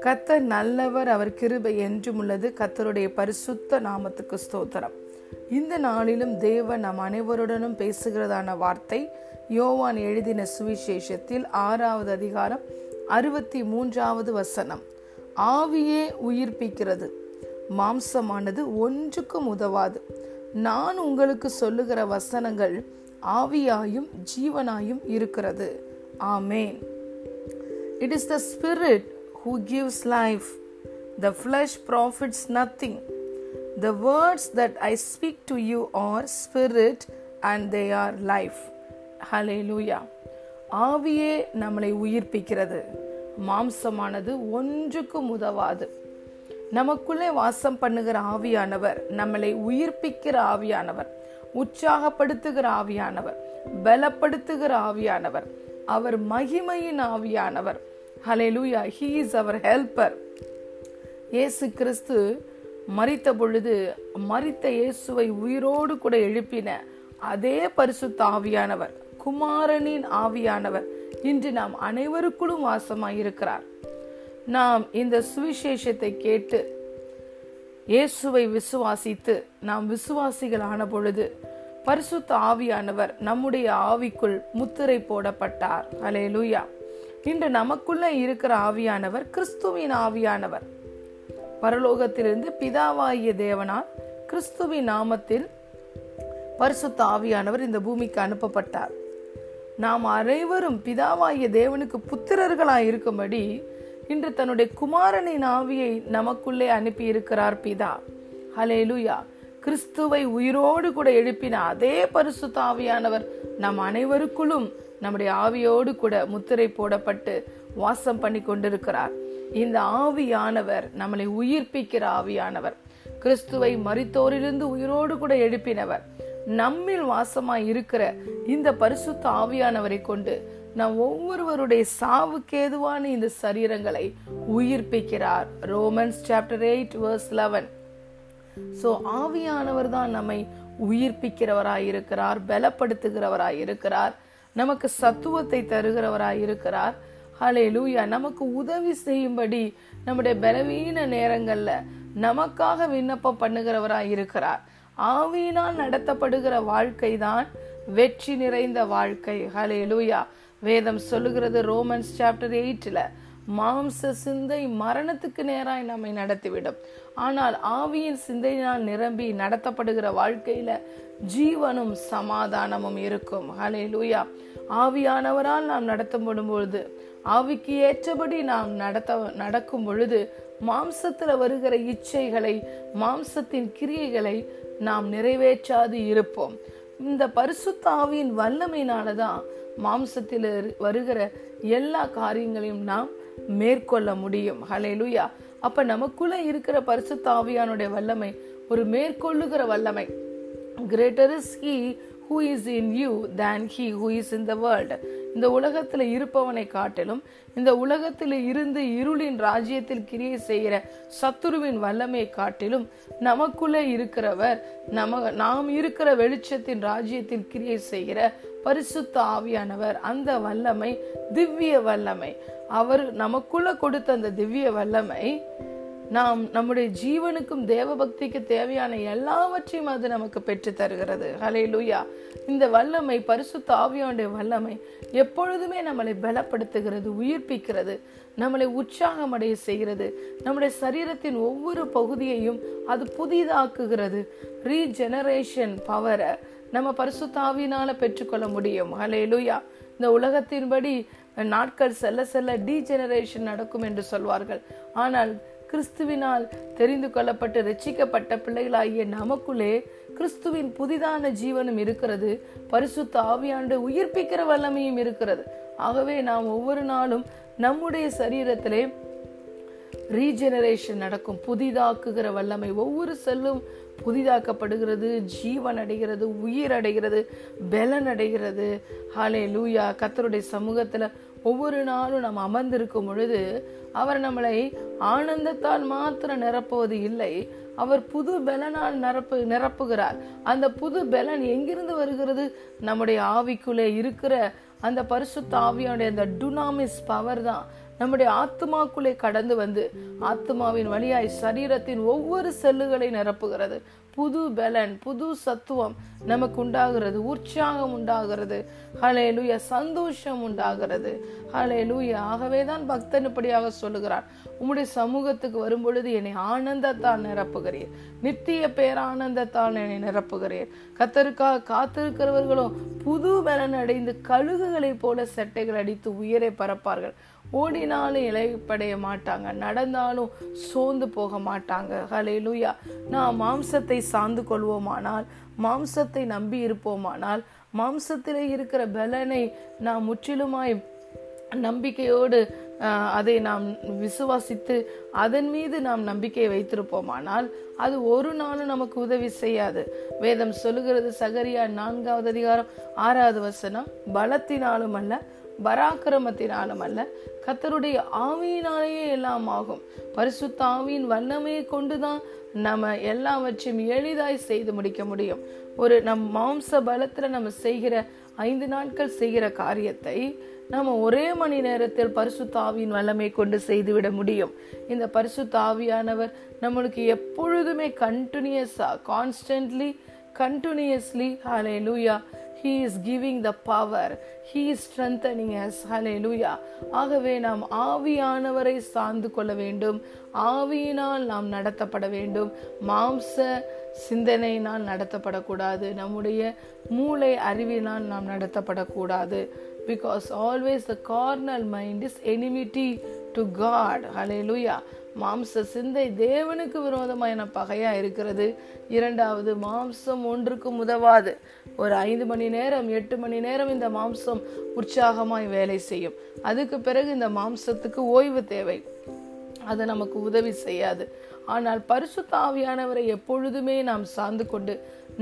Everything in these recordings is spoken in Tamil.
கத்தர் நல்லவர் அவர் கிருபை என்றும் உள்ளது. கத்தருடைய பரிசுத்த நாமத்துக்கு ஸ்தோத்திரம். இந்த நாளிலும் தேவன் நம் அனைவருடனும் பேசுகிறதான வார்த்தை யோவான் எழுதின சுவிசேஷத்தில் ஆறாவது அதிகாரம் அறுபத்தி மூன்றாவது வசனம். ஆவியே உயிர்ப்பிக்கிறது மாம்சமானது ஒன்றுக்கும் உதவாது. நான் உங்களுக்கு சொல்லுகிற வசனங்கள் ஆவியாயும் ஜீவனாயும் இருக்கிறது. ஆமேன். It is the spirit who gives life the flesh profits nothing the words that I speak to you are spirit and they are life hallelujah ஆவியே நம்மளை உயிர்ப்பிக்கிறது. மாம்சமானது ஒன்றுக்கும் உதவாது. நமக்குள்ளே வாசம் பண்ணுகிற ஆவியானவர் நம்மளை உயிர்ப்பிக்கிற ஆவியானவர். உற்சாகப்படுத்துகிற ஆவியானவர் பலப்படுத்துகிற ஆவியானவர் அவர் மகிமையின் ஆவியானவர். ஹலெலூயா ஹீ இஸ் அவர் ஹெல்பர் இயேசு கிறிஸ்து மறித்த பொழுது மறித்த இயேசுவை உயிரோடு கூட எழுப்பின அதே பரிசுத்த ஆவியானவர் குமாரனின் ஆவியானவர் இன்று நாம் அனைவருக்குள்ளும் வாசமாயிருக்கிறார். நாம் இந்த சுவிசேஷத்தை கேட்டு இயேசுவை விசுவாசித்து நாம் விசுவாசிகள் ஆன பொழுது பரிசுத்த ஆவியானவர் நம்முடைய ஆவிக்குள் முத்திரை போடப்பட்டார். அலே லூயா இன்று நமக்குள்ள இருக்கிற ஆவியானவர் கிறிஸ்துவின் ஆவியானவர். பரலோகத்திலிருந்து பிதாவாகிய தேவனால் கிறிஸ்துவின் நாமத்தில் பரிசுத்த ஆவியானவர் இந்த பூமிக்கு அனுப்பப்பட்டார். நாம் அனைவரும் பிதாவாகிய தேவனுக்கு புத்திரர்களாய் இருக்கும்படி இன்று தன்னுடைய குமாரனின் ஆவியை நமக்குள்ளே அனுப்பி இருக்கிறார் பிதா. ஹலேலுயா கிறிஸ்துவை உயிரோடு கூட எழுப்பின அதே பரிசுத்த ஆவியானவர் நம் அனைவருக்குள்ளும் நம்முடைய ஆவியோடு கூட முத்திரை போடப்பட்டு வாசம் பண்ணி கொண்டிருக்கிறார். இந்த ஆவியானவர் நம்மளை உயிர்ப்பிக்கிற ஆவியானவர். கிறிஸ்துவை மறித்தோரிலிருந்து உயிரோடு கூட எழுப்பினவர். நம்மில் வாசமாய் இருக்கிற இந்த பரிசுத்த ஆவியானவரை கொண்டு நாம் ஒவ்வொருவருடைய சாவுக்கு ஏதுவான இந்த சரீரங்களை உயிர்ப்பிக்கிறார். Romans chapter eight verse eleven so ஆவியானவர் தான் நம்மை உயிர்ப்பிக்கிறவராய் இருக்கிறார் பலப்படுத்துகிறவராய் இருக்கிறார் நமக்கு சத்துவத்தை தருகிறவராய் இருக்கிறார். ஹலே லூயா நமக்கு உதவி செய்யும்படி நம்முடைய பலவீன நேரங்கள்ல நமக்காக விண்ணப்பம் பண்ணுகிறவராய் இருக்கிறார். ஆவியினால் நடத்தப்படுகிற வாழ்க்கை தான் வெற்றி நிறைந்த வாழ்க்கை. ஹலே லூயா வேதம் சொல்லுகிறது ரோமன்ஸ் சாப்டர் எயிட்டில் மாம்ச சிந்தை மரணத்துக்கு நேராய் நம்மை நடத்திவிடும். ஆனால் ஆவியின் சிந்தையினால் நிரம்பி நடத்தப்படுகிற வாழ்க்கையில ஜீவனும் சமாதானமும் இருக்கும். ஹலே லூயா ஆவியானவரால் நாம் நடத்தப்படும் பொழுது ஆவிக்கு ஏற்றபடி நாம் நடத்த நடக்கும் பொழுது மாம்சத்துல வருகிற இச்சைகளை மாம்சத்தின் கிரியைகளை நாம் நிறைவேற்றாது இருப்போம். இந்த பரிசுத்த ஆவியின் வல்லமையினாலதான் மாம்சத்தில் வருகிற எல்லா காரியங்களையும் நாம் மேற்கொள்ள முடியும். ஹலேலுயா அப்ப நமக்குள்ள இருக்கிற பரிசு தாவியானுடைய வல்லமை ஒரு மேற்கொள்ளுகிற வல்லமை. Greater is he who is in you than he who is in the world இந்த உலகத்தில் இருப்பவனை காட்டிலும் இந்த உலகத்தில் இருந்து இருளின் ராஜ்யத்தில் கிரியை செய்கிற சத்துருவின் வல்லமையை காட்டிலும் நமக்குள்ளே இருக்கிறவர் நம நாம் இருக்கிற வெளிச்சத்தின் ராஜ்யத்தில் கிரியை செய்கிற பரிசுத்த ஆவியானவர். அந்த வல்லமை திவ்ய வல்லமை. அவர் நமக்குள்ள கொடுத்த அந்த திவ்ய வல்லமை நாம் நம்முடைய ஜீவனுக்கும் தேவ பக்திக்கு தேவையான எல்லாவற்றையும் அது நமக்கு பெற்று தருகிறது. ஹலே லூயா இந்த வல்லமை பரிசுத்த ஆவியானுடைய வல்லமை எப்பொழுதுமே நம்மளை பலப்படுத்துகிறது உயிர்ப்பிக்கிறது நம்மளை உற்சாகம் அடைய செய்கிறது. நம்முடைய சரீரத்தின் ஒவ்வொரு பகுதியையும் அது புதிதாக்குகிறது. ரீஜெனரேஷன் பவரை நம்ம பரிசுத்தாவினால பெற்றுக்கொள்ள முடியும். ஹலே லூயா இந்த உலகத்தின்படி நாட்கள் செல்ல செல்ல டீஜெனரேஷன் நடக்கும் என்று சொல்வார்கள். ஆனால் கிறிஸ்துவினால் தெரிந்து கொள்ளப்பட்டு ரட்சிக்கப்பட்ட பிள்ளைகளாகிய நமக்குள்ளே கிறிஸ்துவின் புதிதான ஜீவனும் இருக்கிறது. பரிசுத்த ஆவியாண்டு உயிர்ப்பிக்கிற வல்லமையும் இருக்கிறது. ஆகவே நாம் ஒவ்வொரு நாளும் நம்முடைய சரீரத்திலே ரீஜெனரேஷன் நடக்கும். புதிதாக்குகிற வல்லமை. ஒவ்வொரு செல்லும் புதிதாக்கப்படுகிறது. ஜீவன் அடைகிறது உயிர் அடைகிறது பலன் அடைகிறது ஹாலே லூயா கத்தருடைய சமூகத்தில் ஒவ்வொரு நாளும் நாம் அமர்ந்திருக்கும் பொழுது அவர் நம்மளை ஆனந்தத்தால் மாத்திரம் நிரப்புவது இல்லை. அவர் புது பலனால் நிரப்பு நிரப்புகிறார். அந்த புது பலன் எங்கிருந்து வருகிறது? நம்முடைய ஆவிக்குள்ளே இருக்கிற அந்த பரிசுத்த ஆவியானுடைய அந்த டுனாமிஸ் பவர் தான் நம்முடைய ஆத்மாக்குள்ளே கடந்து வந்து ஆத்மாவின் வழியாய் சரீரத்தின் ஒவ்வொரு செல்லுகளை நிரப்புகிறது. புது பலன் புது சத்துவம் நமக்கு உண்டாகிறது உற்சாகம் உண்டாகிறது. ஹலே சந்தோஷம் உண்டாகிறது. ஹலே ஆகவே தான் பக்தன் இப்படியாக சொல்லுகிறான். உம்முடைய சமூகத்துக்கு வரும் பொழுது என்னை ஆனந்தத்தால் நிரப்புகிறீர். நித்திய பேரானந்தத்தால் என்னை நிரப்புகிறீர். கத்தருக்காக காத்திருக்கிறவர்களும் புது பலன் அடைந்து கழுகுகளைப் போல சட்டைகள் அடித்து உயிரை பறப்பார்கள் ஓடினாலும் இழைப்படைய மாட்டாங்க நடந்தாலும் சோர்ந்து போக மாட்டாங்க. ஹலே லூயா நாம் மாம்சத்தை சார்ந்து கொள்வோமானால் மாம்சத்தை நம்பி இருப்போமானால் மாம்சத்திலே இருக்கிற பலனை நாம் முற்றிலுமாய் நம்பிக்கையோடு அதை நாம் விசுவாசித்து அதன் மீது நாம் நம்பிக்கையை வைத்திருப்போமானால் அது ஒரு நாளும் நமக்கு உதவி செய்யாது. வேதம் சொல்லுகிறது சகரியா நான்காவது அதிகாரம் ஆறாவது வசனம் பலத்தினாலும் அல்ல பராக்கிரமத்தினாலும் அல்ல கத்தருடைய ஆவியினாலேயே எல்லாம் ஆகும். பரிசுத்த ஆவியின் வல்லமையை கொண்டுதான் நம்ம எல்லாவற்றையும் எளிதாய் செய்து முடிக்க முடியும். ஒரு நம் மாம்ச பலத்துல நம்ம செய்கிற ஐந்து நாட்கள் செய்கிற காரியத்தை நம்ம ஒரே மணி நேரத்தில் பரிசுத்தாவியின் வல்லமை கொண்டு செய்துவிட முடியும். இந்த பரிசுத்தாவியானவர் நம்மளுக்கு எப்பொழுதுமே கண்டினியூஸாக constantly continuously hallelujah he is giving the power he is strengthening us hallelujah ஆகவே நாம் ஆவியானவரை சார்ந்து கொள்ள வேண்டும். ஆவியினால் நாம் நடத்தப்பட வேண்டும். மாம்ச சிந்தனையினால் நடத்தப்படக்கூடாது. நம்முடைய மூளை அறிவினால் நாம் நடத்தப்படக்கூடாது. Because always the carnal mind is enmity to God hallelujah மாம்ச சிந்தை தேவனுக்கு விரோதமான பகையா இருக்கிறது. இரண்டாவது மாம்சம் ஒன்றுக்கும் உதவாது. ஒரு ஐந்து மணி நேரம் எட்டு மணி நேரம் இந்த மாம்சம் உற்சாகமாய் வேலை செய்யும். அதுக்கு பிறகு இந்த மாம்சத்துக்கு ஓய்வு தேவை. அது நமக்கு உதவி செய்யாது. ஆனால் பரிசுத்த ஆவியானவரை எப்பொழுதுமே நாம் சார்ந்து கொண்டு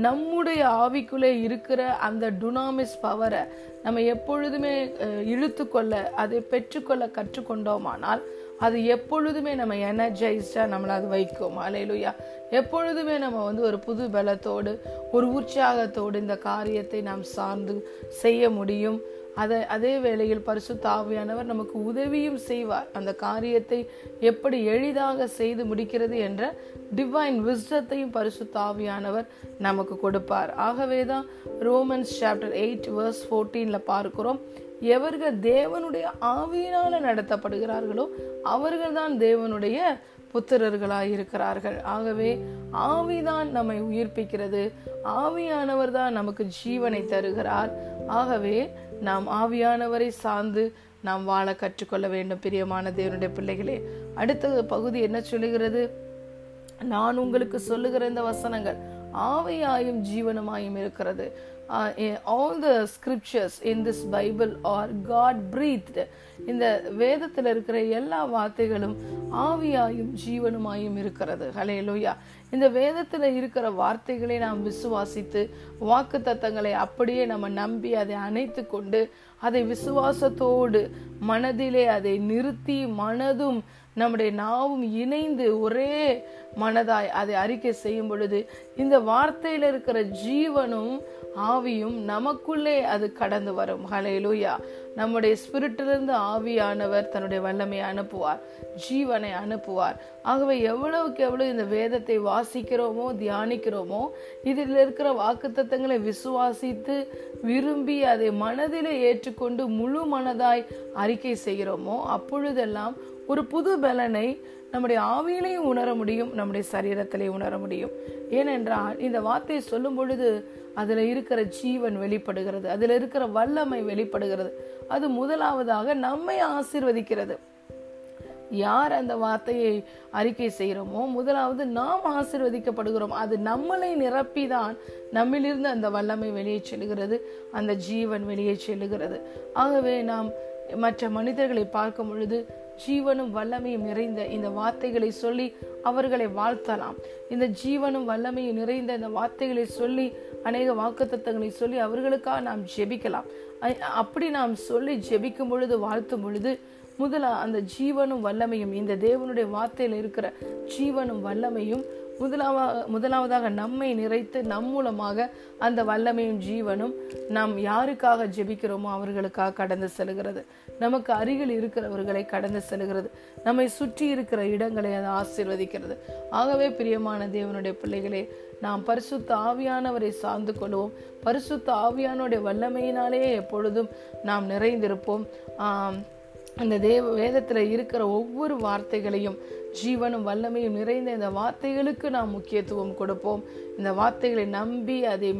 நம்முடைய ஆவிக்குள்ளே இருக்கிற அந்த டுனாமிஸ் பவரை நம்ம எப்பொழுதுமே இழுத்து கொள்ள அதை பெற்றுக்கொள்ள கற்றுக்கொண்டோமானால் அது எப்பொழுதுமே நம்ம எனர்ஜைஸ்டாக நம்மளை அது வைக்கும். அலையிலுயா எப்பொழுதுமே நம்ம வந்து ஒரு புது பலத்தோடு ஒரு உற்சாகத்தோடு இந்த காரியத்தை நாம் சார்ந்து செய்ய முடியும். அதை அதே வேளையில் பரிசு தாவியானவர் நமக்கு உதவியும் செய்வார். அந்த காரியத்தை எப்படி எளிதாக செய்து முடிக்கிறது என்ற டிவைன் விஸ்டத்தையும் பரிசு தாவியானவர் நமக்கு கொடுப்பார். ஆகவே தான் ரோமன்ஸ் சாப்டர் எயிட் வேர்ஸ் ஃபோர்டீனில் பார்க்கிறோம். எவர்கள் தேவனுடைய ஆவியினால நடத்தப்படுகிறார்களோ அவர்கள் தான் தேவனுடைய புத்திரர்களாய் இருக்கிறார்கள் ஆகவே ஆவிதான் நம்மை உயிர்ப்பிக்கிறது. ஆவியானவர் தான் நமக்கு ஜீவனை தருகிறார். ஆகவே நாம் ஆவியானவரை சார்ந்து நாம் வாழ கற்றுக்கொள்ள வேண்டும் பிரியமான தேவனுடைய பிள்ளைகளே. அடுத்த பகுதி என்ன சொல்லுகிறது? நான் உங்களுக்கு சொல்லுகிற இந்த வசனங்கள் ஆவையாயும் ஜீவனமாயும் இருக்கிறது. All the scriptures in this Bible are God breathe இந்த வேதத்தில் இருக்கிற எல்லா வார்த்தைகளும் ஆவியாயும் ஜீவனுமாயும் இருக்கிறது ஹலே லோயா இந்த வேதத்தில் இருக்கிற வார்த்தைகளை நாம் விசுவாசித்து வாக்கு தத்தங்களை அப்படியே நம்ம நம்பி அதை அணைத்து கொண்டு அதை விசுவாசத்தோடு மனதிலே அதை நிறுத்தி மனதும் நம்முடைய நாவும் இணைந்து ஒரே மனதாய் அதை அறிக்கை செய்யும் பொழுது இந்த வார்த்தையில் இருக்கிற ஜீவனும் ஆவியும் நமக்குள்ளே அது கடந்து வரும். ஹலையிலூயா நம்முடைய ஸ்பிரிட்டிலிருந்து ஆவியானவர் தன்னுடைய வல்லமையை அனுப்புவார் ஜீவனை அனுப்புவார். ஆகவே எவ்வளவுக்கு எவ்வளவு இந்த வேதத்தை வாசிக்கிறோமோ தியானிக்கிறோமோ இதில் இருக்கிற வாக்குத்தத்தங்களை விசுவாசித்து விரும்பி அதை மனதிலே ஏற்றுக்கொண்டு முழு மனதாய் அறிக்கை செய்கிறோமோ அப்பொழுதெல்லாம் ஒரு புது பலனை நம்முடைய ஆவியிலையும் உணர முடியும் நம்முடைய சரீரத்திலையும் உணர முடியும். ஏனென்றால் இந்த வார்த்தையை சொல்லும் பொழுது அதுல இருக்கிற ஜீவன் வெளிப்படுகிறது அதுல இருக்கிற வல்லமை வெளிப்படுகிறது. அது முதலாவதாக நம்மை ஆசிர்வதிக்கிறது. யார் அந்த வார்த்தையை அறிக்கை செய்கிறோமோ முதலாவது நாம் ஆசிர்வதிக்கப்படுகிறோம். அது நம்மளை நிரப்பி தான் நம்மிலிருந்து அந்த வல்லமை வெளியே செல்கிறது அந்த ஜீவன் வெளியே செல்லுகிறது. ஆகவே நாம் மற்ற மனிதர்களை பார்க்கும் பொழுது ஜீவனும் வல்லமையும் நிறைந்த இந்த வார்த்தைகளை சொல்லி அவர்களை வாழ்த்தலாம். இந்த ஜீவனும் வல்லமையும் நிறைந்த இந்த வார்த்தைகளை சொல்லி அநேக வாக்குத்தத்தங்களை சொல்லி அவர்களுக்காக நாம் ஜெபிக்கலாம். அப்படி நாம் சொல்லி ஜெபிக்கும் பொழுது வாழ்த்தும் பொழுது முதலா அந்த ஜீவனும் வல்லமையும் இந்த தேவனுடைய வார்த்தையில் இருக்கிற ஜீவனும் வல்லமையும் முதலாவாக முதலாவதாக நம்மை நிறைத்து நம் மூலமாக அந்த வல்லமையும் ஜீவனும் நாம் யாருக்காக ஜெபிக்கிறோமோ அவர்களுக்காக கடந்து செல்கிறது. நமக்கு அருகில் இருக்கிறவர்களை கடந்து செல்கிறது. நம்மை சுற்றி இருக்கிற இடங்களை அது ஆசீர்வதிக்கிறது. ஆகவே பிரியமான தேவனுடைய பிள்ளைகளே நாம் பரிசுத்த ஆவியானவரை சார்ந்து கொள்வோம். பரிசுத்த ஆவியானுடைய வல்லமையினாலே எப்பொழுதும் நாம் நிறைந்திருப்போம். அந்த தேவ வேதத்துல இருக்கிற ஒவ்வொரு வார்த்தைகளையும் ஜீவனும் வல்லமையும் நிறைந்த இந்த வார்த்தைகளுக்கு நாம் முக்கியத்துவம் கொடுப்போம். இந்த வார்த்தைகளை நம்பி அதை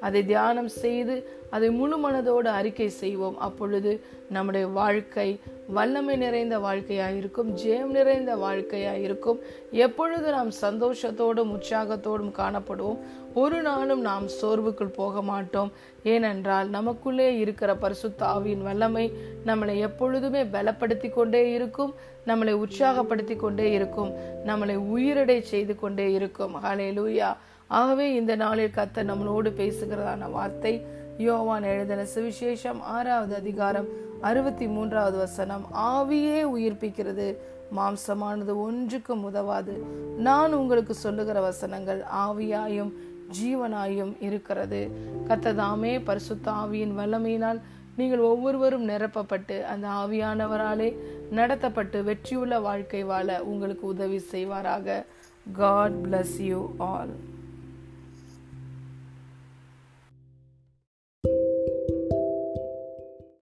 அதை தியானம் செய்து அதை முழு மனதோடு அறிக்கை செய்வோம். அப்பொழுது நம்முடைய வாழ்க்கை வல்லமை நிறைந்த வாழ்க்கையாக இருக்கும் ஜெயம் நிறைந்த வாழ்க்கையாக இருக்கும் எப்பொழுது நாம் சந்தோஷத்தோடும் உற்சாகத்தோடும் காணப்படுவோம் ஒரு நாளும் நாம் சோர்வுக்குள் போக மாட்டோம். ஏனென்றால் நமக்குள்ளே இருக்கிற பரிசுத்தாவியின் வல்லமை நம்மளை எப்பொழுதுமே பலப்படுத்தி கொண்டே இருக்கும் நம்மளை உற்சாகப்படுத்தி கொண்டே இருக்கும் நம்மளை உயிரடை செய்து கொண்டே இருக்கும். ஹalleluya. ஆகவே இந்த நாளில் கர்த்தர் நம்மளோடு பேசுகிறதான வார்த்தை யோவான் எழுதின சுவிசேஷம் ஆறாவது அதிகாரம் அறுபத்தி மூன்றாவது வசனம். ஆவியே உயிர்ப்பிக்கிறது மாம்சமானது ஒன்றுக்கும் உதவாது. நான் உங்களுக்கு சொல்லுகிற வசனங்கள் ஆவியாயும் ஜீவனாயும் இருக்கிறது. கத்ததாமே பரிசுத்த ஆவியின் வல்லமையினால் நீங்கள் ஒவ்வொருவரும் நிரப்பப்பட்டு அந்த ஆவியானவராலே நடத்தப்பட்டு வெற்றியுள்ள வாழ்க்கை வாழ உங்களுக்கு உதவி செய்வாராக. God bless you all